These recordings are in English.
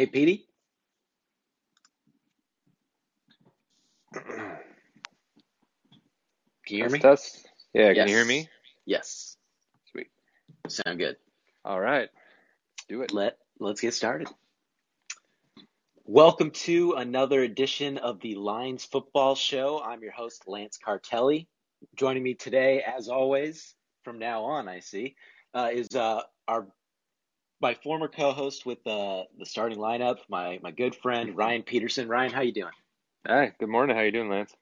Hey, Petey. Can you hear me? Test, test. Yeah, Yes. can you hear me? Yes. Sweet. Sound good. All right. Do it. Let let's get started. Welcome to another edition of the Lions Football Show. I'm your host Lance Cartelli. Joining me today, as always, from now on, I see, uh, is uh, our my former co-host with uh, the starting lineup, my my good friend Ryan Peterson. Ryan, how you doing? Hi. Good morning. How you doing, Lance?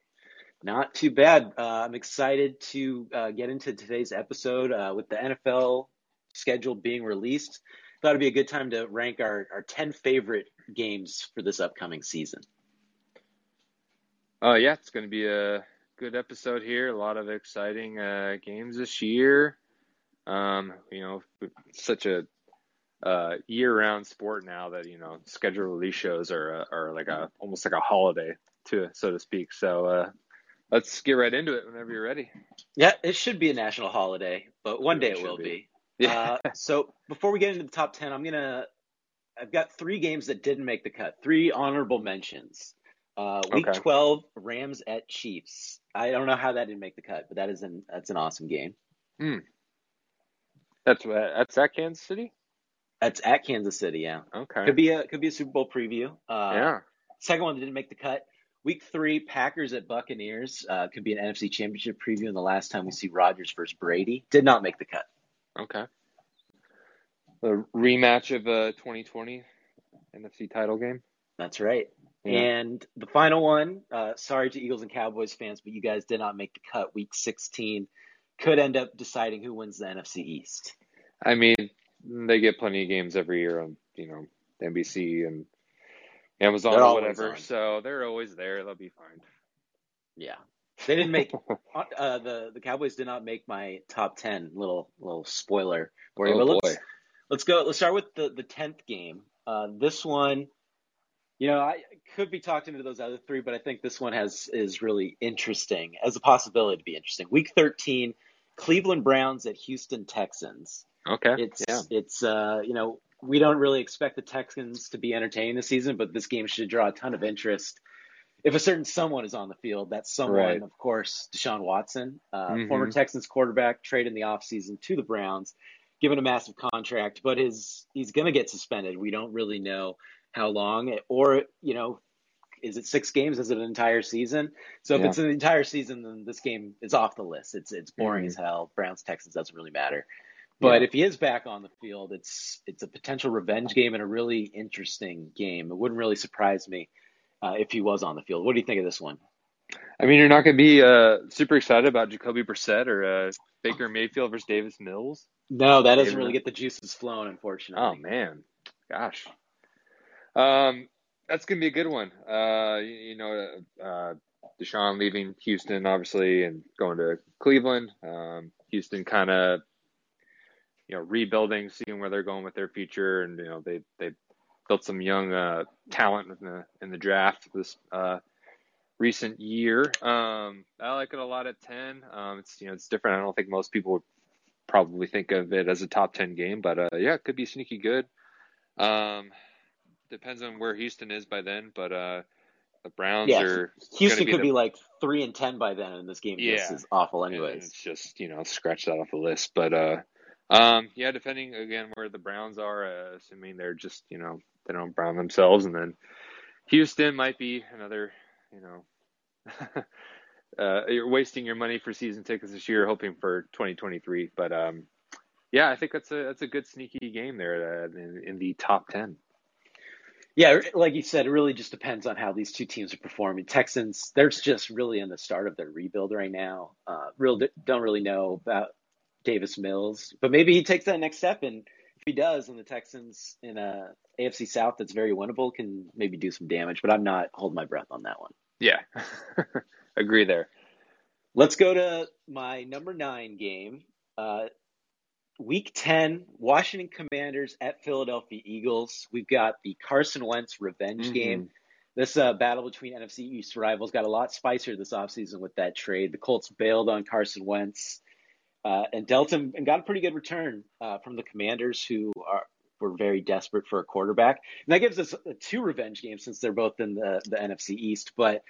Not too bad. Uh, I'm excited to uh, get into today's episode uh, with the NFL schedule being released. Thought it'd be a good time to rank our, our 10 favorite games for this upcoming season. Oh yeah, it's going to be a good episode here. A lot of exciting uh, games this year. Um, you know, such a uh, year-round sport now that you know schedule release shows are uh, are like a almost like a holiday to so to speak. So uh, let's get right into it whenever you're ready. Yeah, it should be a national holiday, but one day it will be. be. Yeah. Uh, so before we get into the top 10, I'm to, I've got three games that didn't make the cut, three honorable mentions. Uh, week Okay. 12, Rams at Chiefs. I don't know how that didn't make the cut, but that is an, that's an awesome game. that's uh, that's at Kansas City. That's at Kansas City, yeah. Okay. Could be a could be a Super Bowl preview. Uh, yeah. Second one that didn't make the cut. Week three, Packers at Buccaneers. Uh, could be an NFC Championship preview. And the last time we see Rodgers versus Brady did not make the cut. Okay. The rematch of uh 2020 NFC title game. That's right. Yeah. And the final one. Uh, sorry to Eagles and Cowboys fans, but you guys did not make the cut. Week 16 could end up deciding who wins the NFC East. I mean, they get plenty of games every year on, you know, NBC and Amazon They're or whatever. on. So they're always there. They'll be fine. Yeah, they didn't make uh, the the Cowboys did not make my top 10. Little little spoiler for you. Oh, but boy. let's let's go. Let's start with the the tenth game. Uh, this one, you know, I could be talked into those other three, but I think this one has is really interesting as a possibility to be interesting. Week thirteen, Cleveland Browns at Houston Texans. Okay. It's yeah. it's uh you know we don't really expect the Texans to be entertaining this season, but this game should draw a ton of interest. If a certain someone is on the field, that's someone, Right. of course, Deshaun Watson, uh, Mhm. former Texans quarterback, traded in the offseason to the Browns, given a massive contract, but his he's going to get suspended. We don't really know how long, or you know, is it six games? Is it an entire season? So if Yeah. it's an entire season, then this game is off the list. It's it's boring Mhm. as hell. Browns Texans doesn't really matter. But Yeah. if he is back on the field, it's it's a potential revenge game and a really interesting game. It wouldn't really surprise me uh, if he was on the field. What do you think of this one? I mean, you're not going to be uh, super excited about Jacoby Brissett or uh, Baker Mayfield versus Davis Mills. No, that doesn't really get the juices flowing, unfortunately. Oh man, gosh. Um, that's gonna be a good one. Uh, you, you know, uh, Deshaun leaving Houston, obviously, and going to Cleveland. Um, Houston kind of, you know, rebuilding, seeing where they're going with their future, and you know, they they built some young uh, talent in the in the draft this uh, recent year. Um, I like it a lot at ten. Um, it's you know, it's different. I don't think most people would probably think of it as a top ten game, but uh, yeah, it could be sneaky good. Um, depends on where Houston is by then, but uh, the Browns Yeah, are Houston be could the- be like three and ten by then, and this game just Yeah. is awful anyways. It's just you know scratch that off the list, but uh, um, yeah, depending again where the Browns are, uh, assuming they're just you know they don't brown themselves, and then Houston might be another you know. Uh, you're wasting your money for season tickets this year, hoping for 2023. But um, yeah, I think that's a that's a good sneaky game there uh, in, in the top ten. Yeah, like you said, it really just depends on how these two teams are performing. Texans, they're just really in the start of their rebuild right now. Uh, real don't really know about Davis Mills, but maybe he takes that next step, and if he does, and the Texans in a AFC South that's very winnable can maybe do some damage. But I'm not holding my breath on that one. Yeah, agree there. Let's go to my number nine game. Uh, week 10, Washington Commanders at Philadelphia Eagles. We've got the Carson Wentz revenge Mhm. game. This uh, battle between NFC East rivals got a lot spicier this offseason with that trade. The Colts bailed on Carson Wentz uh, and dealt him and got a pretty good return uh, from the Commanders, who are we're very desperate for a quarterback, and that gives us two revenge games since they're both in the the NFC East. But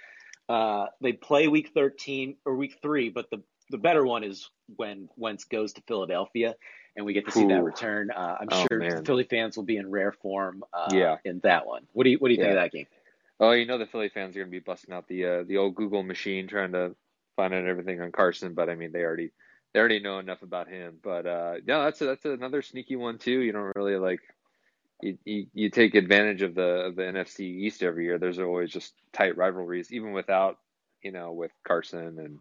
uh, they play Week 13 or Week three, but the the better one is when Wentz goes to Philadelphia, and we get to see Ooh. that return. Uh, I'm oh, sure man. Philly fans will be in rare form. Uh, yeah. in that one. What do you What do you yeah. think of that game? Oh, you know the Philly fans are going to be busting out the uh, the old Google machine trying to find out everything on Carson, but I mean they already they already know enough about him. But uh, no, that's a, that's another sneaky one too. You don't really like you, you, you take advantage of the of the NFC East every year. There's always just tight rivalries, even without you know with Carson and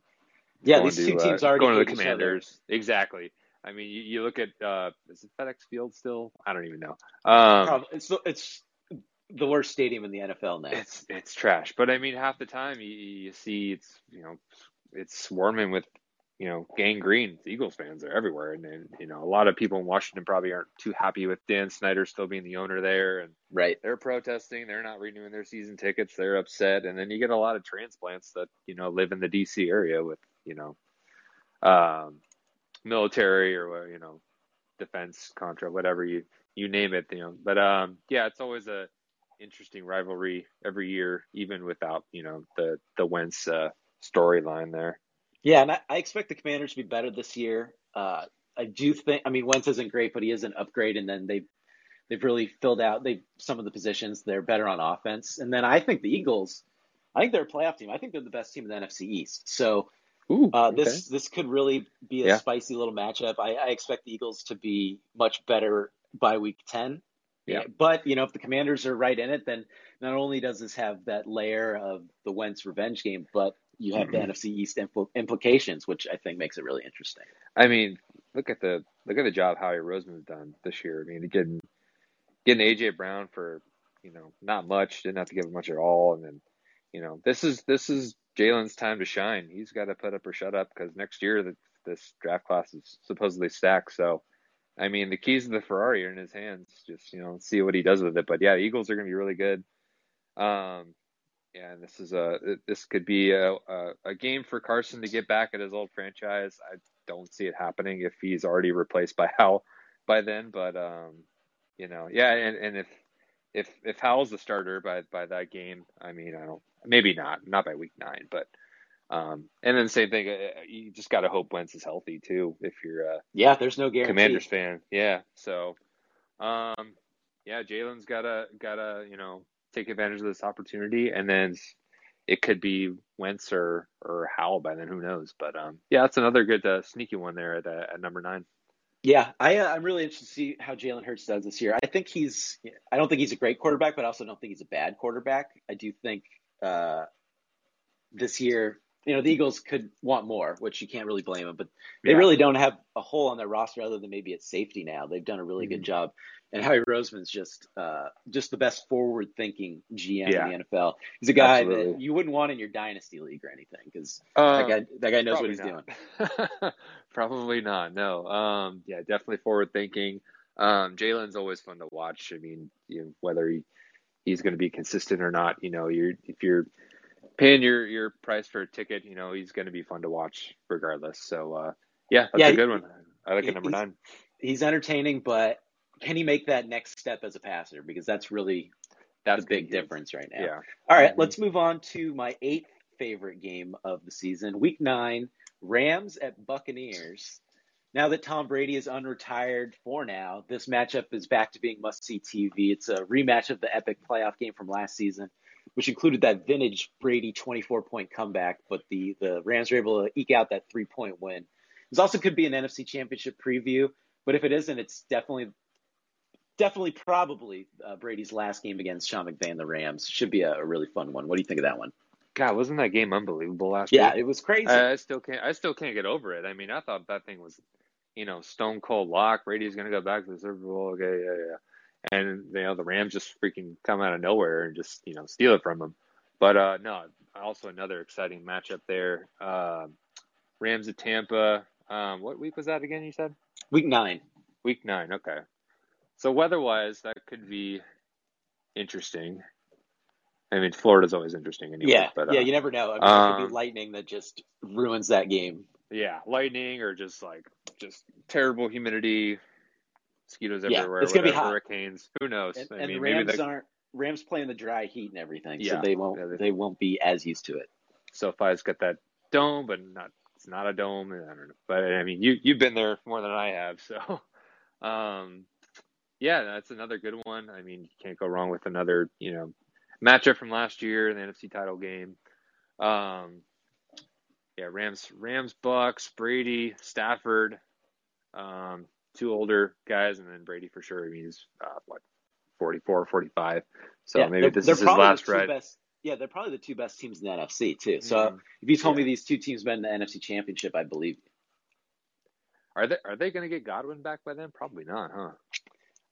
yeah, these two teams uh, already going to the Commanders. Exactly. I mean, you, you look at uh, is it FedEx Field still? I don't even know. Um, it's it's the worst stadium in the NFL now. It's it's trash. But I mean, half the time you, you see it's you know it's swarming with you know gangrene. Eagles fans are everywhere, and, and you know a lot of people in Washington probably aren't too happy with Dan Snyder still being the owner there, and right they're protesting. They're not renewing their season tickets. They're upset, and then you get a lot of transplants that you know live in the D.C. area with you know um, military or you know defense contra whatever you you name it you know but um yeah it's always a interesting rivalry every year, even without you know the the Wentz uh, storyline there. Yeah, and I, I, expect the Commanders to be better this year. Uh, I do think. I mean, Wentz isn't great, but he is an upgrade, and then they they've really filled out they some of the positions. They're better on offense, and then I think the Eagles. I think they're a playoff team. I think they're the best team in the NFC East. So Ooh, uh, this okay. this could really be a yeah. spicy little matchup. I, I expect the Eagles to be much better by week ten yeah. But, you know, if the commanders are right in it, then not only does this have that layer of the Wentz revenge game, but you have the mm-hmm. NFC East impl- implications, which I think makes it really interesting. I mean, look at the look at the job Howie Roseman's done this year. I mean, getting getting AJ Brown for you know not much, didn't have to give him much at all, and then you know this is this is Jalen's time to shine. He's got to put up or shut up because next year the, this draft class is supposedly stacked. So I mean, the keys to the Ferrari are in his hands. Just you know, see what he does with it. But yeah, Eagles are going to be really good. Um, and this is a this could be a, a, a game for Carson to get back at his old franchise. I don't see it happening if he's already replaced by Howell by then. But um, you know, yeah, and, and if if if Howell's the starter by by that game, I mean, I don't maybe not not by week nine, but um, and then same thing, uh, you just got to hope Wentz is healthy too. If you're a yeah, there's no guarantee. Commanders fan, yeah. So, um, yeah, Jalen's gotta gotta you know take advantage of this opportunity, and then it could be Wentz or or Howell by then. Who knows? But um, yeah, that's another good uh, sneaky one there at, uh, at number nine. Yeah, I, uh, I'm really interested to see how Jalen Hurts does this year. I think he's, I don't think he's a great quarterback, but I also don't think he's a bad quarterback. I do think uh, this year you know, the Eagles could want more, which you can't really blame them, but they yeah. really don't have a hole on their roster other than maybe at safety now. They've done a really mm-hmm. good job. And Howie Roseman's just uh, just the best forward thinking GM yeah. in the NFL. He's a guy Absolutely. that you wouldn't want in your dynasty league or anything because uh, that guy that guy knows what he's not. doing. probably not. No. Um, yeah, definitely forward thinking. Um, Jalen's always fun to watch. I mean, you know, whether he, he's going to be consistent or not, you know, you're if you're paying your your price for a ticket, you know, he's going to be fun to watch regardless. So uh, yeah, that's yeah, a good one. I like it number nine. He's entertaining, but can he make that next step as a passer? Because that's really that's the big difference right now. Yeah. All right, mm-hmm. let's move on to my eighth favorite game of the season, Week Nine, Rams at Buccaneers. Now that Tom Brady is unretired for now, this matchup is back to being must see TV. It's a rematch of the epic playoff game from last season which included that vintage Brady 24 point comeback, but the, the Rams were able to eke out that three point win. This also could be an NFC championship preview, but if it isn't, it's definitely, definitely probably uh, Brady's last game against Sean McVay and the Rams. Should be a, a, really fun one. What do you think of that one? God, wasn't that game unbelievable last yeah, week? Yeah, it was crazy. I, I still can't. I still can't get over it. I mean, I thought that thing was, you know, stone cold lock. Brady's going to go back to the Super Bowl. Okay, yeah, yeah and you know the Rams just freaking come out of nowhere and just you know steal it from them. But uh, no, also another exciting matchup there. Uh, Rams at Tampa. Um, what week was that again? You said week nine. Week nine. Okay. So weather-wise, that could be interesting. I mean, Florida's always interesting anyway. Yeah, but, uh, yeah, you never know. I mean, um, it could be um, lightning that just ruins that game. Yeah, lightning or just like just terrible humidity, mosquitoes Yeah, everywhere. it's gonna be hot. Hurricanes. Who knows? And, I and mean, Rams the aren't Rams playing the dry heat and everything, Yeah. so they won't Yeah, they- they won't be as used to it. So SoFi's got that dome, but not it's not a dome. I don't know, but I mean, you you've been there more than I have, so um, yeah, that's another good one. I mean, you can't go wrong with another you know matchup from last year in the NFC title game. Um, yeah, Rams, Rams, Bucks, Brady, Stafford, um, two older guys, and then Brady for sure. I mean, he's uh, what 44, 45. So yeah, maybe this is his last ride. best. Yeah, they're probably the two best teams in the NFC too. So Mhm. if you told me these two teams been in the NFC Championship, I believe. Are they are they going to get Godwin back by then? Probably not, huh?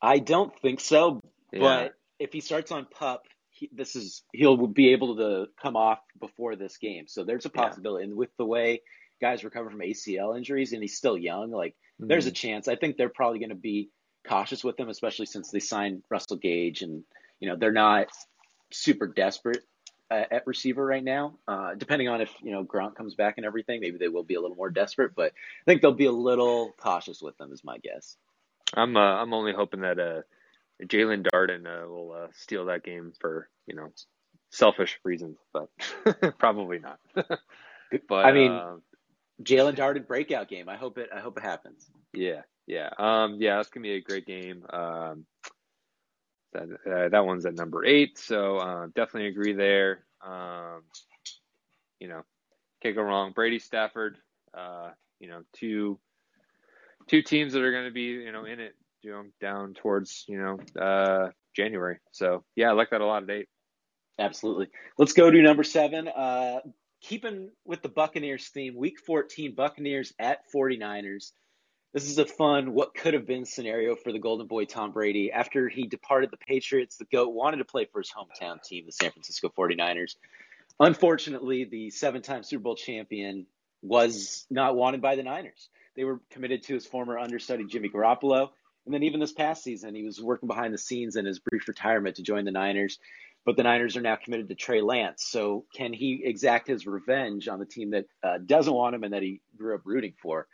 I don't think so, Yeah. but if he starts on pup, he, this is he'll be able to come off before this game. So there's a Yeah. possibility. And with the way guys recover from ACL injuries, and he's still young, like there's a chance. I think they're probably going to be cautious with him, especially since they signed Russell Gage, and you know they're not super desperate uh, at receiver right now. Uh, depending on if you know Gronk comes back and everything, maybe they will be a little more desperate. But I think they'll be a little cautious with them, is my guess. I'm uh, I'm only hoping that uh, Jaelon Darden uh, will uh, steal that game for you know selfish reasons, but probably not. but I mean- uh, Jaelon Darden breakout game. I hope it. I hope it happens. yeah, yeah, um, yeah, that's gonna be a great game. Um, that uh, that one's at number eight, so uh, definitely agree there. Um, you know, can't go wrong. Brady Stafford, uh, you know, two two teams that are going to be you know in it, you know, down towards you know uh, January. So yeah, I like that a lot of eight. Absolutely. Let's go to number seven. Uh, keeping with the Buccaneers theme, week 14, Buccaneers at 49ers. This is a fun, what could have been scenario for the Golden Boy Tom Brady. After he departed the Patriots, the GOAT wanted to play for his hometown team, the San Francisco 49ers. Unfortunately, the seven time Super Bowl champion was not wanted by the Niners. They were committed to his former understudy, Jimmy Garoppolo. And then even this past season, he was working behind the scenes in his brief retirement to join the Niners but the Niners are now committed to Trey Lance. So can he exact his revenge on the team that uh, doesn't want him and that he grew up rooting for?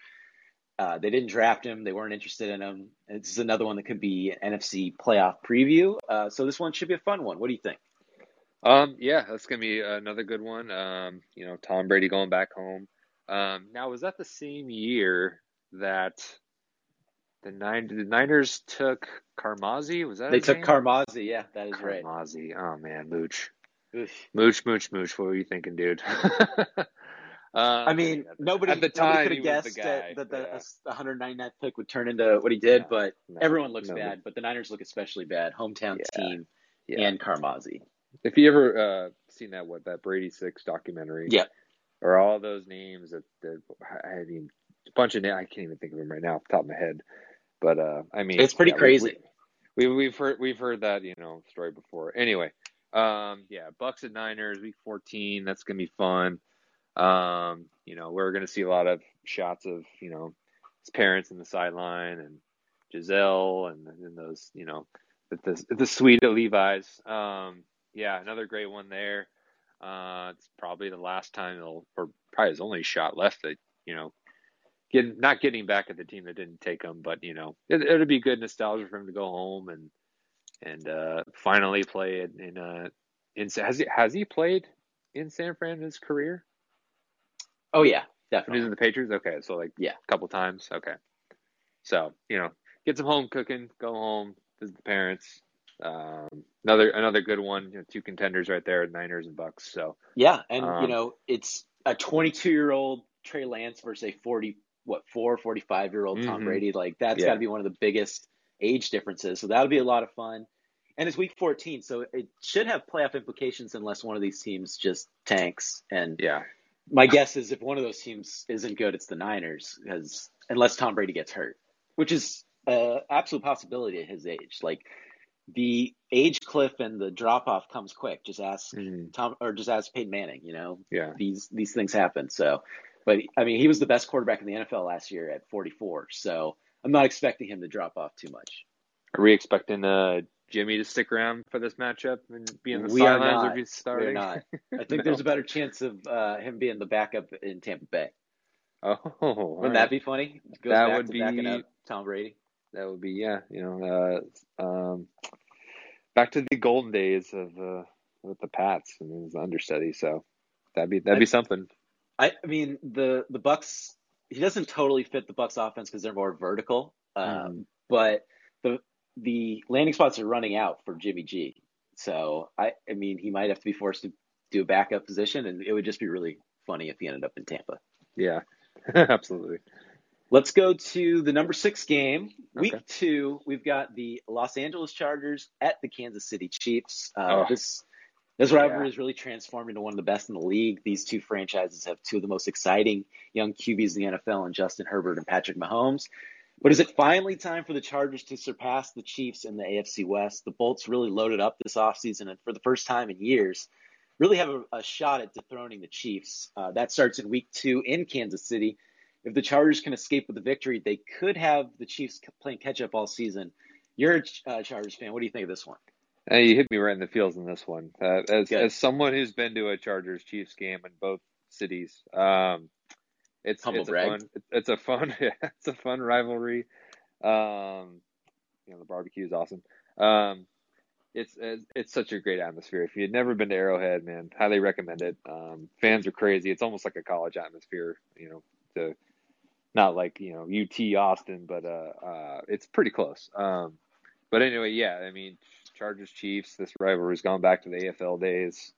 Uh, they didn't draft him. They weren't interested in him. This is another one that could be an NFC playoff preview. Uh, so this one should be a fun one. What do you think? Um, yeah, that's gonna be another good one. Um, you know, Tom Brady going back home. Um, now was that the same year that the nine the Niners took Carmazzi? Was that They took name? Carmazzi. Yeah, that is right. Carmazzi. Oh man, Mooch, Oof. Mooch, Mooch, Mooch. What were you thinking, dude? um, I mean, nobody, at the time could have guessed guy. that, that the, yeah. 199th pick would turn into what he did, Yeah. but No, everyone looks no, bad. But the Niners look especially bad. Hometown Yeah. team and Carmazzi. If you ever uh, seen that what that Brady Six documentary, Yeah. Or all those names that, that I mean, a bunch of names I can't even think of them right now off the top of my head. But uh, I mean, It's pretty yeah, crazy. We, we we've heard we've heard that you know story before. Anyway, um, yeah, Bucks and Niners week fourteen. That's gonna be fun. Um, you know, we're gonna see a lot of shots of you know his parents in the sideline and Gisele and and those you know the the, the suite of Levi's. Um, yeah, another great one there. Uh, it's probably the last time he'll, or probably his only shot left that you know getting not getting back at the team that didn't take him, but you know it, it'll be good nostalgia for him to go home and and uh, finally play it in uh in has he has he played in San Fran in his career Oh yeah, when he was definitely. in the Patriots? Okay, so like Yeah. a couple times. Okay, so you know get some home cooking, go home, visit the parents. Um, another another good one. You know, two contenders right there, Niners and Bucks. So Yeah, and you Um, know, it's a 22 year old Trey Lance versus a 40 what four 45 year old Tom Mhm. Brady. Like that's Yeah. got to be one of the biggest age differences. So that'll be a lot of fun. And it's week 14, so it should have playoff implications unless one of these teams just tanks. And yeah, my guess is if one of those teams isn't good, it's the Niners, because unless Tom Brady gets hurt, which is an absolute possibility at his age. Like the age cliff and the drop off comes quick. Just ask Mhm. Tom or just ask Peyton Manning. You know, yeah. these these things happen. So, but I mean, he was the best quarterback in the NFL last year at 44. So I'm not expecting him to drop off too much. Are we expecting uh, Jimmy to stick around for this matchup and be in the sidelines not. or be We're not. I think No. there's a better chance of uh, him being the backup in Tampa Bay. Oh, Wouldn't right. that be funny? Goes That would be- Tom Brady. That would be yeah, you know, uh, um, back to the golden days of uh, with the Pats and his understudy. So that'd be that'd be something. I, I mean the the Bucks. He doesn't totally fit the Bucks offense because they're more vertical. Um, mm. But the the landing spots are running out for Jimmy G. So I I mean he might have to be forced to do a backup position, and it would just be really funny if he ended up in Tampa. Yeah, absolutely. Let's go to the number six game. Week okay. two, we've got the Los Angeles Chargers at the Kansas City Chiefs. Uh, oh. This this rivalry yeah. is really transformed into one of the best in the league. These two franchises have two of the most exciting young QBs in the NFL, and Justin Herbert and Patrick Mahomes. But is it finally time for the Chargers to surpass the Chiefs in the AFC West? The Bolts really loaded up this offseason, and for the first time in years, really have a, a shot at dethroning the Chiefs. Uh, that starts in week two in Kansas City. If the Chargers can escape with the victory, they could have the Chiefs playing catch up all season. You're a uh, Chargers fan. What do you think of this one? Uh, you hit me right in the feels in this one. Uh, as as someone who's been to a Chargers Chiefs game in both cities, um, it's Humble it's brag. a fun it's a fun it's a fun rivalry. Um, you know the barbecue is awesome. Um, it's, it's such a great atmosphere. If you've never been to Arrowhead, man, highly recommend it. Um, fans are crazy. It's almost like a college atmosphere, you know, to not like you know UT Austin, but uh, uh, it's pretty close. Um, but anyway, yeah, I mean, Chargers Chiefs. This rivalry's gone back to the AFL days.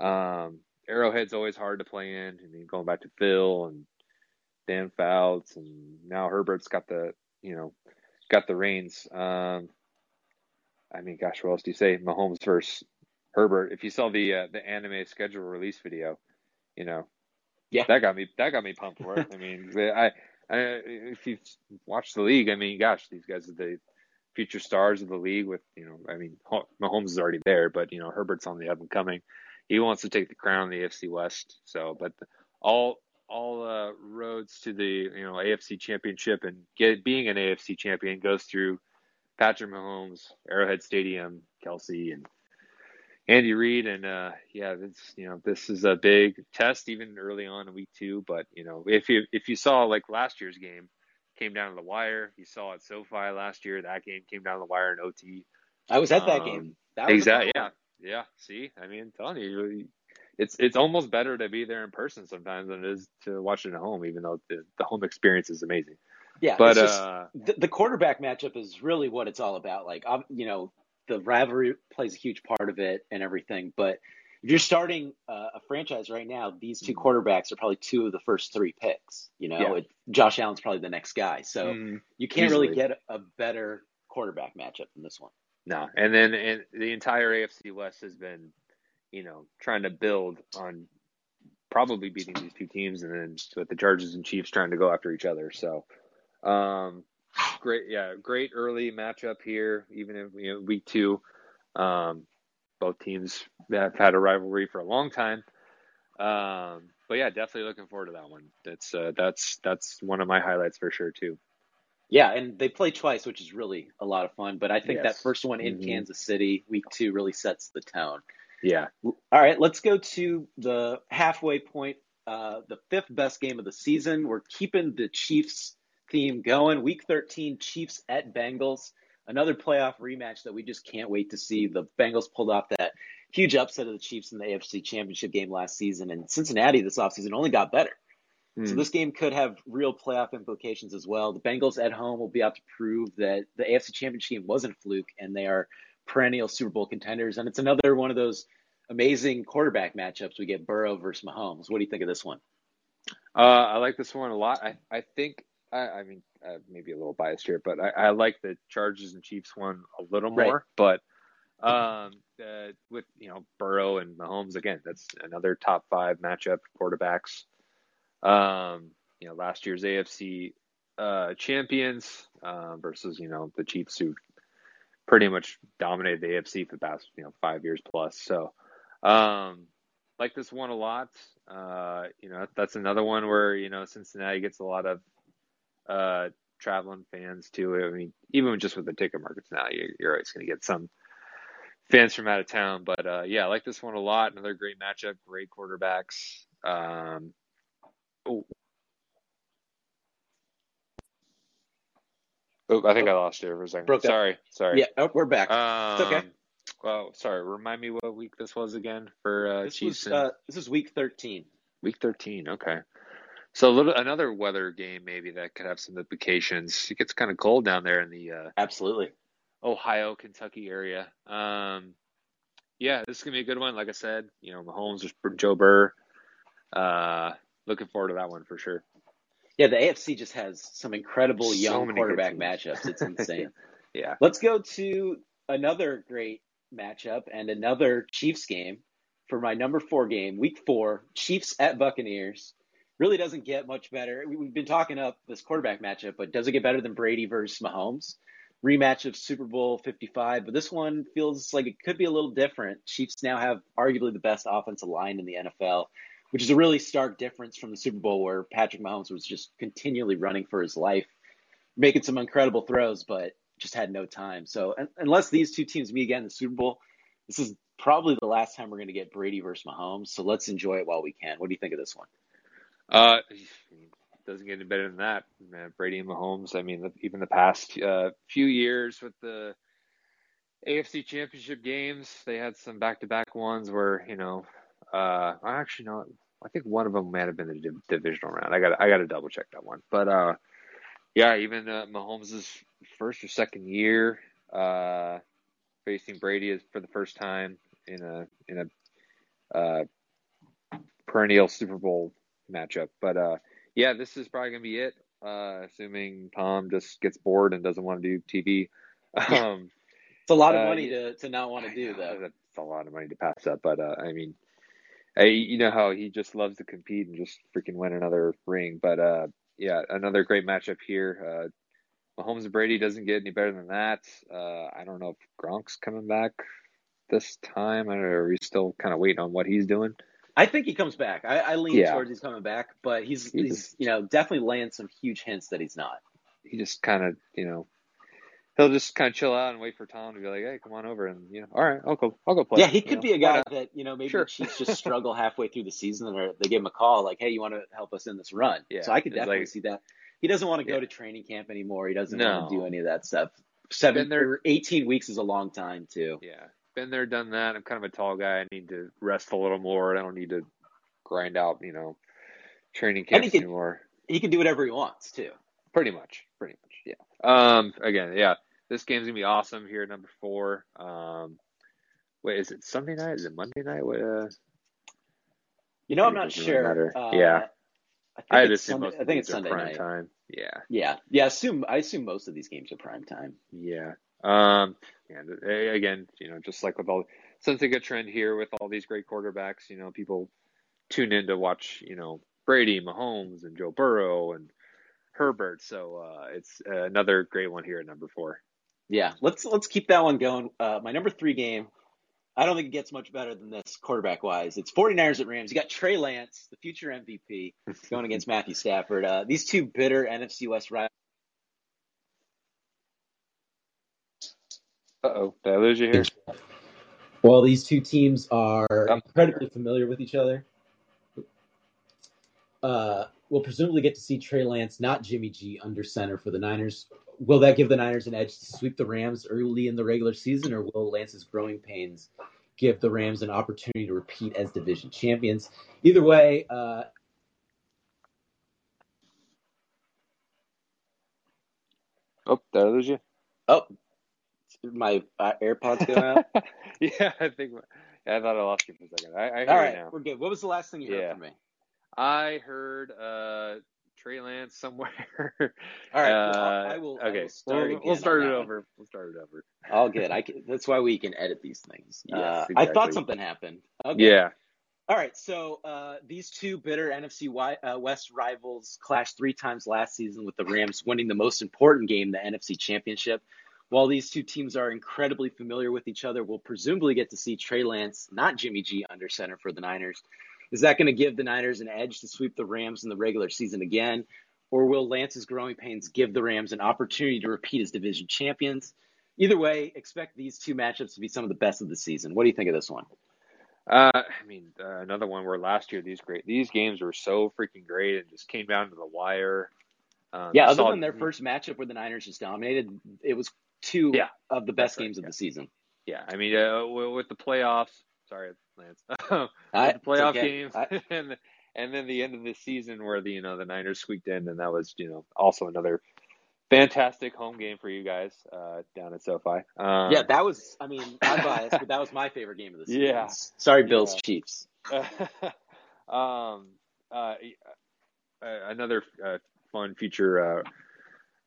Um, Arrowhead's always hard to play in. I mean, going back to Phil and Dan Fouts, and now Herbert's got the you know got the reins. Um, I mean, gosh, what else do you say? Mahomes versus Herbert. If you saw the uh, the anime schedule release video, you know, yeah, that got me that got me pumped for it. I mean, I, I if you watch the league, I mean, gosh, these guys are the future stars of the league. With you know, I mean, Mahomes is already there, but you know, Herbert's on the up and coming. He wants to take the crown in the AFC West. So, but all all uh, roads to the you know AFC Championship and get being an AFC champion goes through Patrick Mahomes, Arrowhead Stadium, Kelce, and Andy Reid. And uh, yeah, this you know this is a big test even early on in week two. But you know if you if you saw like last year's game came down to the wire, you saw it SoFi last year. That game came down to the wire in OT. I was at that um, game. That exactly. Yeah. Yeah. See, I mean, I'm telling you, it's it's almost better to be there in person sometimes than it is to watch it at home, even though the, the home experience is amazing. Yeah, but just, uh, the, the, quarterback matchup is really what it's all about. Like, um, you know, the rivalry plays a huge part of it and everything. But if you're starting uh, a franchise right now, these two mm. quarterbacks are probably two of the first three picks. You know, yeah. it, Josh Allen's probably the next guy, so mm, you can't easily. really get a better quarterback matchup than this one. No, and then and the entire AFC West has been, you know, trying to build on probably beating these two teams, and then with the Chargers and Chiefs trying to go after each other. So um, great, yeah, great early matchup here, even in you know, week two. Um, both teams have had a rivalry for a long time. Um, but yeah, definitely looking forward to that one. That's uh, that's that's one of my highlights for sure too. Yeah, and they play twice, which is really a lot of fun. But I think yes. that first one in mm-hmm. Kansas City, week two, really sets the tone. Yeah. All right, let's go to the halfway point. Uh, the fifth best game of the season. We're keeping the Chiefs theme going. Week 13, Chiefs at Bengals. Another playoff rematch that we just can't wait to see. The Bengals pulled off that huge upset of the Chiefs in the AFC Championship game last season, and Cincinnati this offseason only got better. So hmm. this game could have real playoff implications as well. The Bengals at home will be out to prove that the AFC Championship game wasn't a fluke, and they are perennial Super Bowl contenders. And it's another one of those amazing quarterback matchups. We get Burrow versus Mahomes. What do you think of this one? Uh, I like this one a lot. I, I think I, I mean, uh, maybe a little biased here, but I, I, like the Chargers and Chiefs one a little more. Right. But um, uh, with you know Burrow and Mahomes again, that's another top five matchup quarterbacks. Um, you know, last year's AFC uh, champions uh, versus you know the Chiefs who pretty much dominated the AFC for the past you know five years plus. So, um, like this one a lot. Uh, you know, that's another one where you know Cincinnati gets a lot of uh, traveling fans too. I mean, even just with the ticket markets now, you're, you're always going to get some fans from out of town. But uh, yeah, I like this one a lot. Another great matchup, great quarterbacks. Um, oh. Oh, I think I lost you for a second. Broke up. sorry, sorry. Yeah, oh, we're back. Um, okay. Well, sorry. Remind me what week this was again for uh, this Chiefs. was and- uh, this is week 13. Week thirteen. Okay. So a little another weather game maybe that could have some implications. It gets kind of cold down there in the uh, Absolutely. Ohio, Kentucky area. Um, yeah, this is gonna be a good one. Like I said, you know, Mahomes or Joe Burr. Uh, looking forward to that one for sure. Yeah, the AFC just has some incredible young quarterback matchups. It's insane. Yeah. Let's go to another great matchup and another Chiefs game for my number four game, week four, Chiefs at Buccaneers. Really doesn't get much better. We- We've been talking up this quarterback matchup, but does it get better than Brady versus Mahomes? Rematch of Super Bowl 55, but this one feels like it could be a little different. Chiefs now have arguably the best offensive line in the NFL, which is a really stark difference from the Super Bowl where Patrick Mahomes was just continually running for his life, making some incredible throws, but just had no time. So unless these two teams meet again in the Super Bowl, this is probably the last time we're going to get Brady versus Mahomes. So let's enjoy it while we can. What do you think of this one? Uh, doesn't get any better than that. Man, Brady and Mahomes. I mean, even the past uh, few years with the AFC Championship games, they had some back-to-back ones where you know, uh, I actually know. I think one of them might have been the div- divisional round. I got I got to double check that one. But uh, yeah, even uh, Mahomes' first or second year uh, facing Brady is for the first time in a in a uh, perennial Super Bowl matchup. But uh, yeah, this is probably gonna be it. Uh, assuming Tom just gets bored and doesn't want to do TV. Um, It's a lot of Uh, money to, to not want to I do, know, though. That's a lot of money to pass up. But uh, I mean, I, you know how he just loves to compete and just freaking win another ring. But uh, yeah, another great matchup here. Uh, Mahomes and Brady doesn't get any better than that. Uh, I don't know if Gronk's coming back this time. I don't know. Are we still kind of waiting on what he's doing? I think he comes back. I, I lean Yeah. towards he's coming back, but he's, He he's just- you know definitely laying some huge hints that he's not. he just kind of, you know, he'll just kind of chill out and wait for Tom to be like, "Hey, come on over," and you know, all right, I'll go, I'll go play. Yeah, he could know, be a guy that you know maybe Sure. the Chiefs just struggle halfway through the season, or they give him a call like, "Hey, you want to help us in this run?" Yeah, so I could definitely like- see that. He doesn't want to go Yeah. to training camp anymore. He doesn't No. want to do any of that stuff. Seven there- or eighteen weeks is a long time too. Yeah, been there, done that. I'm kind of a tall guy. I need to rest a little more. I don't need to grind out, you know, training And he camps can- anymore. He can do whatever he wants too. Pretty much, pretty much. Yeah. Um. Again, yeah. This game's gonna be awesome here at number four. Um. Wait, is it Sunday night? Is it Monday night? What, uh, You know, I'm not sure. Uh, Yeah. I think I had it's assumed Sunday. most I think it's Sunday prime night. time. Yeah. Yeah, yeah. Assume I assume most of these games are prime time. Yeah. Um, and uh, again, you know, just like with all, since a good trend here with all these great quarterbacks, you know, people tune in to watch, you know, Brady, Mahomes, and Joe Burrow and Herbert. So uh, it's uh, another great one here at number four. Yeah, let's let's keep that one going. Uh, my number three game. I don't think it gets much better than this quarterback wise. It's 49ers at Rams. You got Trey Lance, the future MVP, going against Matthew Stafford. Uh, these two bitter NFC West rivals. Oh, did I lose you here? Well, these two teams are Oh, incredibly familiar with each other. Uh, we'll presumably get to see Trey Lance, not Jimmy G, under center for the Niners. Will that give the Niners an edge to sweep the Rams early in the regular season, or will Lance's growing pains give the Rams an opportunity to repeat as division champions? Either way, uh, Oh, did I lose you? oh, my uh, AirPods go out. yeah, I think. Yeah, I thought I lost you for a second. I, I hear All you now. we're good. What was the last thing you heard Yeah. from me? I heard uh, Trey Lance somewhere. All right, Uh, well, I will. I okay, will start we'll, we'll start it over. We'll start it over. All good. I can, that's why we can edit these things. Yes, uh, I thought something happened. Okay. Yeah. All right. So uh, these two bitter NFC uh, West rivals clashed three times last season, with the Rams winning the most important game, the NFC Championship. While these two teams are incredibly familiar with each other, we'll presumably get to see Trey Lance, not Jimmy G, under center for the Niners. Is that going to give the Niners an edge to sweep the Rams in the regular season again? Or will Lance's growing pains give the Rams an opportunity to repeat as division champions? Either way, expect these two matchups to be some of the best of the season. What do you think of this one? Uh, I mean, uh, another one where last year these great these games were so freaking great and just came down to the wire. Um, yeah, other saw- than their first matchup where the Niners just dominated, it was two Yeah, of the best right, games of yeah. the season. Yeah, I mean, uh, with the playoffs. Sorry, Lance. I- the playoff okay. games, I- and and then the end of the season where the you know the Niners squeaked in, and that was you know also another fantastic home game for you guys uh, down at SoFi. Um, yeah, that was. I mean, I'm biased, but that was my favorite game of the season. Yeah. Sorry, Bills Yeah. Chiefs. um, uh, uh, another uh, fun future uh,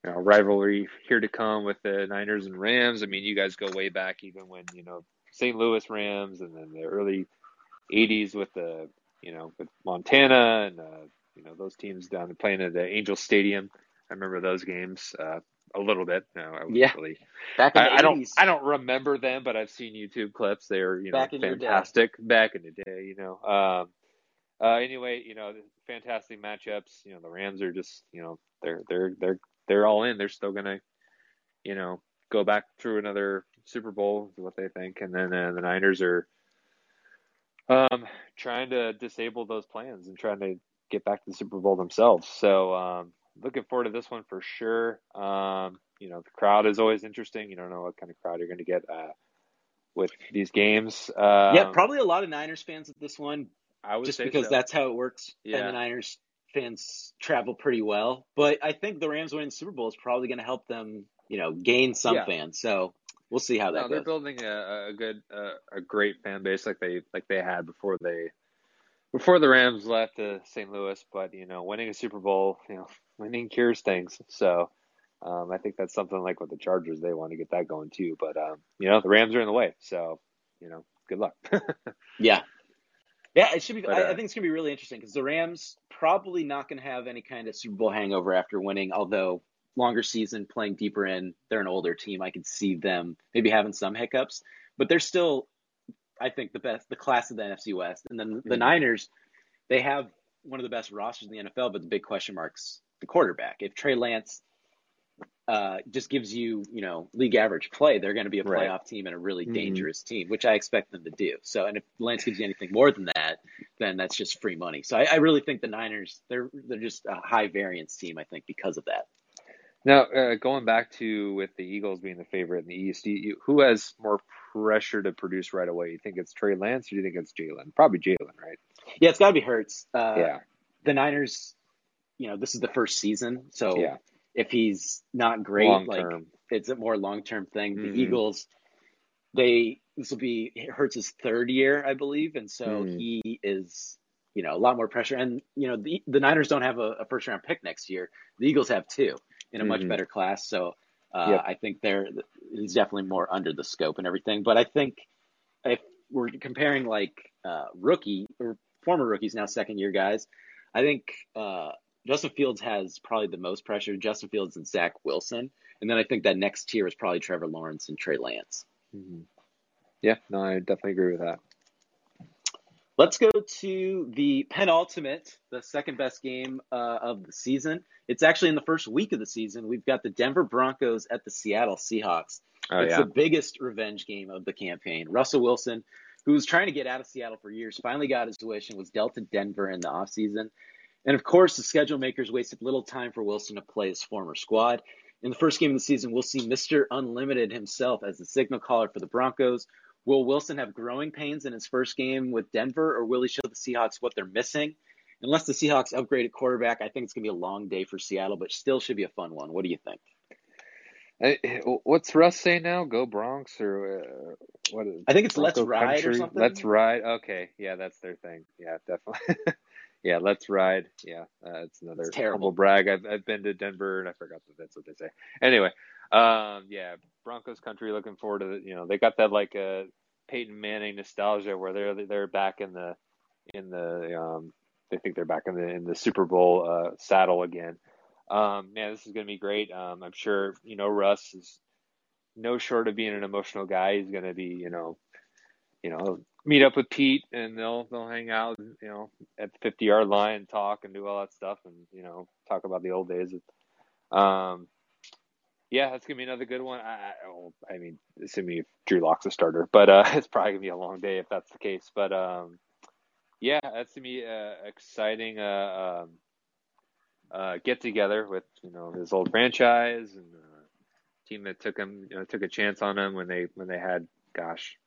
you know, rivalry here to come with the Niners and Rams. I mean, you guys go way back, even when you know St. Louis Rams, and then the early '80s with the you know with Montana and uh, you know those teams down playing at the Angel Stadium. I remember those games uh, a little bit. No, I was Yeah. really Back in the I, I don't I don't remember them, but I've seen YouTube clips. They're you know Back fantastic back in the day. You know. Um, uh, anyway, you know, fantastic matchups. You know, the Rams are just you know they're they're they're they're all in. They're still gonna you know go back through another Super Bowl is what they think, and then uh, the Niners are um, trying to disable those plans and trying to get back to the Super Bowl themselves. So um, looking forward to this one for sure. Um, you know, the crowd is always interesting. You don't know what kind of crowd you're going to get uh, with these games. Um, yeah, probably a lot of Niners fans at this one, I would just because so. that's how it works. And Yeah. the Niners fans travel pretty well. But I think the Rams winning the Super Bowl is probably going to help them, you know, gain some Yeah. fans. So we'll see how that. no, that they're building a, a good, uh, a great fan base like they like they had before they before the Rams left to St. Louis. But you know, winning a Super Bowl, you know, winning cures things. So um, I think that's something like with the Chargers, they want to get that going too. But um, you know, the Rams are in the way, so you know, good luck. Yeah. Yeah, it should be. But, I, uh, I think it's going to be really interesting because the Rams probably not going to have any kind of Super Bowl hangover after winning. Although longer season, playing deeper in, they're an older team. I could see them maybe having some hiccups, but they're still, I think, the best, the class of the NFC West. And then the Mhm. Niners, they have one of the best rosters in the NFL, but the big question marks the quarterback. If Trey Lance uh, just gives you, you know, league average play, they're going to be a Right. playoff team and a really Mhm. dangerous team, which I expect them to do. So, and if Lance gives you anything more than that, then that's just free money. So, I, I really think the Niners, they're they're just a high variance team. I think because of that. Now, uh, going back to with the Eagles being the favorite in the East, you, you, who has more pressure to produce right away? You think it's Trey Lance, or do you think it's Jalen? Probably Jalen, right? Yeah, it's got to be Hurts. Uh, yeah, The Niners, you know, this is the first season, so yeah, if he's not great, long like it's a more long term thing. Mhm. The Eagles, they this will be Hurts' third year, I believe, and so Mhm. he is, you know, a lot more pressure. And you know, the the Niners don't have a, a first round pick next year. The Eagles have two in a much Mhm. better class. So uh, Yep. I think they're he's definitely more under the scope and everything. But I think if we're comparing like uh, rookie or former rookies now second year guys, I think uh, Justin Fields has probably the most pressure. Justin Fields and Zach Wilson, and then I think that next tier is probably Trevor Lawrence and Trey Lance. Mhm. Yeah, no, I definitely agree with that. Let's go to the penultimate, the second best game uh, of the season. It's actually in the first week of the season. We've got the Denver Broncos at the Seattle Seahawks. Oh it's yeah, the biggest revenge game of the campaign. Russell Wilson, who was trying to get out of Seattle for years, finally got his wish and was dealt to Denver in the offseason. And of course, the schedule makers wasted little time for Wilson to play his former squad. In the first game of the season, we'll see Mr. Unlimited himself as the signal caller for the Broncos. Will Wilson have growing pains in his first game with Denver, or will he show the Seahawks what they're missing? Unless the Seahawks upgrade at quarterback, I think it's going to be a long day for Seattle, but still should be a fun one. What do you think? Hey, what's Russ saying now? Go Bronx or uh, what? Is, I think it's Let's Bronco Ride or something. Let's ride. Okay, yeah, that's their thing. Yeah, definitely. yeah, let's ride. Yeah, uh, it's another It's terrible. humble brag. I've I've been to Denver and I forgot that that's what they say. Anyway, um, yeah, Broncos country. Looking forward to the, you know they got that like uh, Peyton Manning nostalgia where they're they're back in the in the um they think they're back in the in the Super Bowl uh, saddle again. Um, man, this is gonna be great. Um, I'm sure you know Russ is no short of being an emotional guy. He's gonna be you know you know meet up with Pete and they'll they'll hang out you know at the 50 yard line and talk and do all that stuff and you know talk about the old days. Um, yeah, that's gonna be another good one. I, I, I mean, assuming if Drew Lock's a starter, but uh, it's probably gonna be a long day if that's the case. But um, yeah, that's gonna be uh, exciting. Uh, um, uh, get together with you know his old franchise and uh, team that took him you know, took a chance on him when they when they had gosh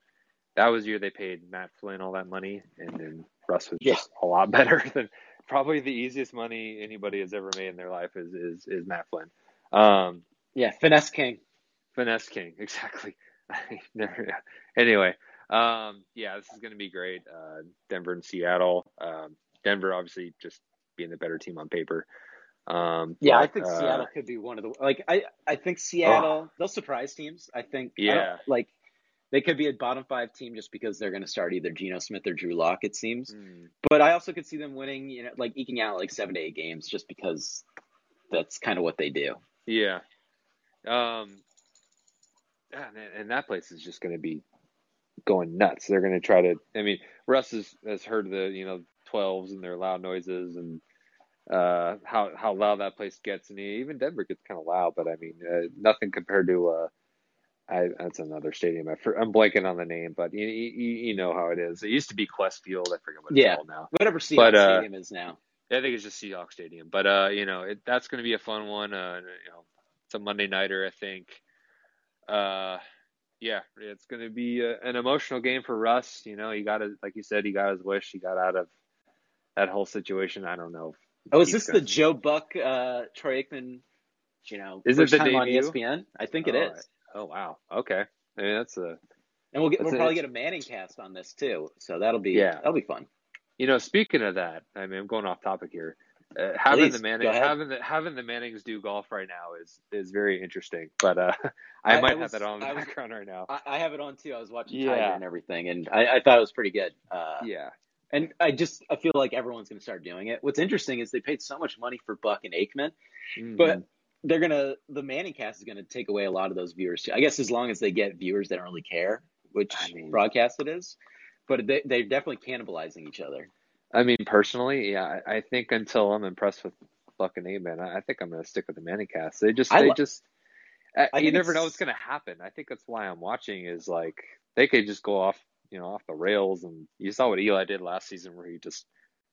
that was the year they paid Matt Flynn all that money and then Russ was just a lot better than probably the easiest money anybody has ever made in their life is is, is Matt Flynn. Um, yeah, finesse king. Finesse king, exactly. anyway, um, yeah, this is going to be great. Uh, Denver and Seattle. Um, Denver obviously just being the better team on paper. Um, yeah, but, I think uh, Seattle could be one of the like I I think Seattle oh, they'll surprise teams. I think yeah, I like they could be a bottom five team just because they're going to start either Geno Smith or Drew Lock. It seems, mm. but I also could see them winning, you know, like eking out like seven to eight games just because that's kind of what they do. Yeah, um, and that place is just going to be going nuts. They're going to try to. I mean, Russ has, has heard the you know twelves and their loud noises and uh, how how loud that place gets, and even Denver gets kind of loud. But I mean, uh, nothing compared to. Uh, I, that's another stadium. I, am blanking on the name, but you, you, you know how it is. It used to be Qwest Field. I forget what it's yeah, called now. Whatever Seahawks but, uh, Stadium is now. I think it's just Seahawks Stadium. But uh, you know, it, that's going to be a fun one. Uh, you know, it's a Monday nighter, I think. Uh, yeah, it's going to be a, an emotional game for Russ. You know, he got his, like you said, he got his wish. He got out of that whole situation. I don't know. Oh, is this gonna... the Joe Buck, uh, Troy Aikman? You know, is it the time on ESPN? I think it oh, is. Oh wow. Okay. I mean, that's a. And we'll get we'll probably get a Manning cast on this too, so that'll be yeah that'll be fun. You know, speaking of that, I mean, I'm going off topic here. Uh, having Please, the Manning, having the having the Mannings do golf right now is is very interesting. But uh, I, I might I was, have that on the I background right now. I, have it on too. I was watching yeah. Tiger and everything, and I, thought it was pretty good. Uh, yeah. And I just I feel like everyone's going to start doing it. What's interesting is they paid so much money for Buck and Aikman, mm-hmm. but they're gonna the Manning cast is gonna take away a lot of those viewers too. I guess as long as they get viewers that don't really care which I mean, broadcast it is, but they they're definitely cannibalizing each other. I mean, personally, yeah, I think until I'm impressed with fucking and Aikman, I think I'm gonna stick with the Manning cast. They just they lo- just you never know what's gonna happen. I think that's why I'm watching is like they could just go off you know off the rails, and you saw what Eli did last season where he just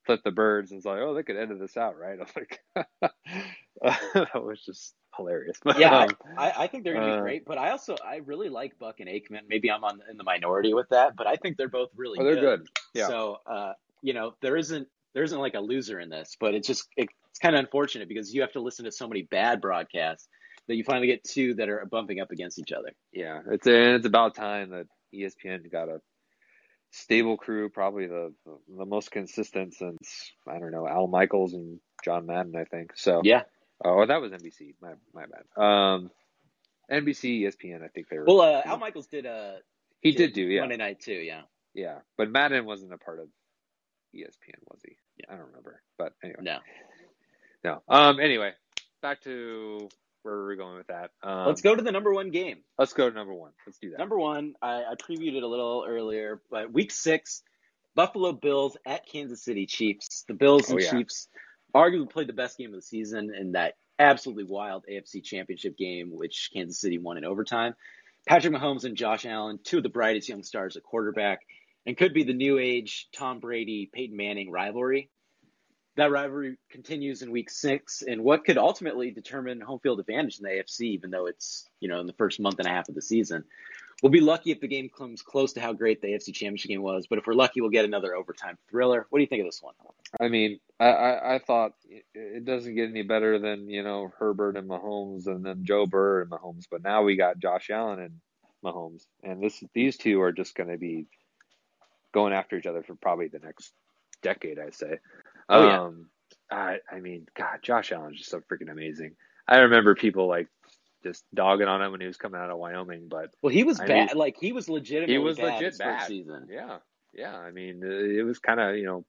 flip the birds and it's like, oh, they could edit this out, right? I was like, that was just hilarious. yeah, um, I, I, think they're gonna be uh, great, but I also I really like Buck and Aikman. Maybe I'm on in the minority with that, but I think they're both really. Oh, they're good. good. Yeah. So, uh, you know, there isn't there isn't like a loser in this, but it's just it, it's kind of unfortunate because you have to listen to so many bad broadcasts that you finally get two that are bumping up against each other. Yeah, it's and it's about time that ESPN got a stable crew, probably the the most consistent since I don't know Al Michaels and John Madden, I think. So yeah. Oh, that was NBC. My my bad. Um, NBC, ESPN. I think they were. Well, uh, Al Michaels did. Uh, he did, did do yeah Monday night too. Yeah. Yeah, but Madden wasn't a part of ESPN, was he? Yeah. I don't remember, but anyway. No. No. Um. Anyway, back to where are we going with that? Um, let's go to the number one game. Let's go to number one. Let's do that. Number one, I, I previewed it a little earlier, but week six, Buffalo Bills at Kansas City Chiefs. The Bills and oh, yeah. Chiefs arguably played the best game of the season in that absolutely wild AFC Championship game, which Kansas City won in overtime. Patrick Mahomes and Josh Allen, two of the brightest young stars at quarterback, and could be the new age Tom Brady Peyton Manning rivalry that rivalry continues in week six and what could ultimately determine home field advantage in the AFC, even though it's, you know, in the first month and a half of the season. We'll be lucky if the game comes close to how great the AFC championship game was, but if we're lucky, we'll get another overtime thriller. What do you think of this one? I mean, I, I, I thought it doesn't get any better than, you know, Herbert and Mahomes and then Joe Burrow and Mahomes, but now we got Josh Allen and Mahomes. And this these two are just going to be going after each other for probably the next decade, I say. Oh yeah. Um, I I mean, God, Josh Allen's just so freaking amazing. I remember people like just dogging on him when he was coming out of Wyoming, but well, he was I bad. Mean, like he was legitimately he was bad legit bad season. Yeah, yeah. I mean, uh, it was kind of you know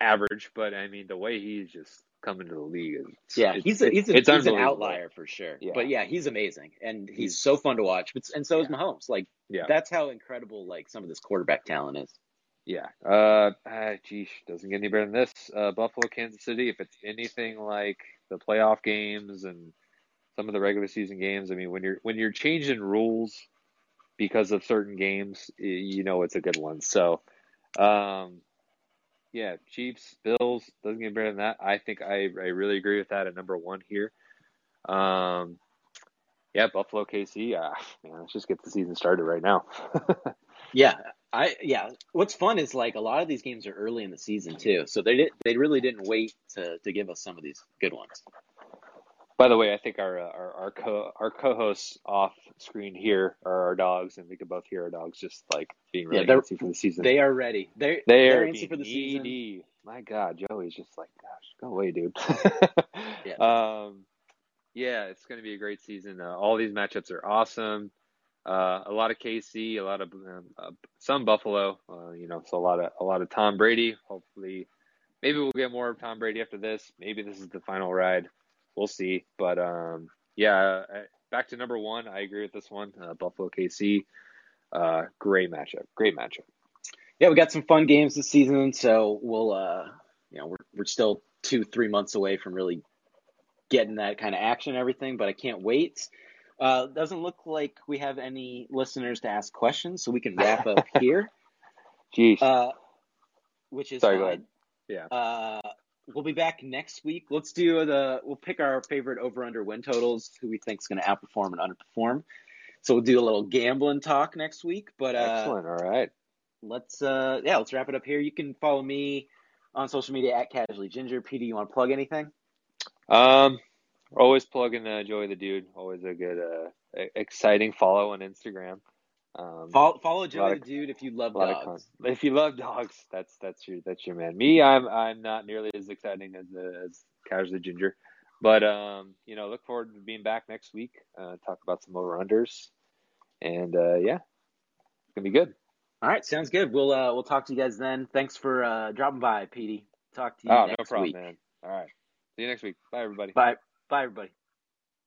average, but I mean the way he's just coming to the league is yeah. He's a, he's, a, he's an outlier for sure. Yeah. But yeah, he's amazing and he's, he's so fun to watch. But and so yeah. is Mahomes. Like yeah. that's how incredible like some of this quarterback talent is. Yeah. Uh, ah, geez, doesn't get any better than this. Uh, Buffalo, Kansas City. If it's anything like the playoff games and some of the regular season games, I mean, when you're when you're changing rules because of certain games, you know it's a good one. So, um, yeah, Chiefs, Bills doesn't get better than that. I think I I really agree with that at number one here. Um, yeah, Buffalo, KC. Uh, man, let's just get the season started right now. yeah, I yeah. What's fun is like a lot of these games are early in the season too, so they did they really didn't wait to to give us some of these good ones. By the way, I think our our our co our co-hosts off screen here are our dogs, and we can both hear our dogs just like being really yeah, antsy for the season. They are ready. They're they are antsy for the needy. season. My God, Joey's just like, gosh, go away, dude. yeah. Um, yeah, it's going to be a great season. Uh, all these matchups are awesome. Uh, a lot of KC, a lot of um, uh, some Buffalo. Uh, you know, so a lot of a lot of Tom Brady. Hopefully, maybe we'll get more of Tom Brady after this. Maybe this is the final ride we'll see. But um, yeah, back to number one. I agree with this one. Uh, Buffalo KC. Uh, great matchup. Great matchup. Yeah, we got some fun games this season, so we'll uh, you know we're we're still two three months away from really getting that kind of action and everything, but I can't wait. Uh, doesn't look like we have any listeners to ask questions, so we can wrap up here. Jeez. Uh, which is sorry. Fine. Go ahead. Yeah. Uh, we'll be back next week. Let's do the we'll pick our favorite over under win totals, who we think is going to outperform and underperform. So we'll do a little gambling talk next week. But uh, excellent. All right. Let's uh yeah, let's wrap it up here. You can follow me on social media at casually ginger. Petey, you want to plug anything? Um, always plugging uh, Joey the Dude. Always a good, uh, exciting follow on Instagram. Um, follow, follow Joey the Dude if you love dogs. If you love dogs, that's that's your that's your man. Me, I'm I'm not nearly as exciting as uh, as Casually Ginger, but um, you know, look forward to being back next week. Uh, talk about some over unders, and uh, yeah, it's gonna be good. All right, sounds good. We'll uh, we'll talk to you guys then. Thanks for uh, dropping by, Petey. Talk to you. Oh, no problem, week. man. All right, see you next week. Bye, everybody. Bye, bye, everybody.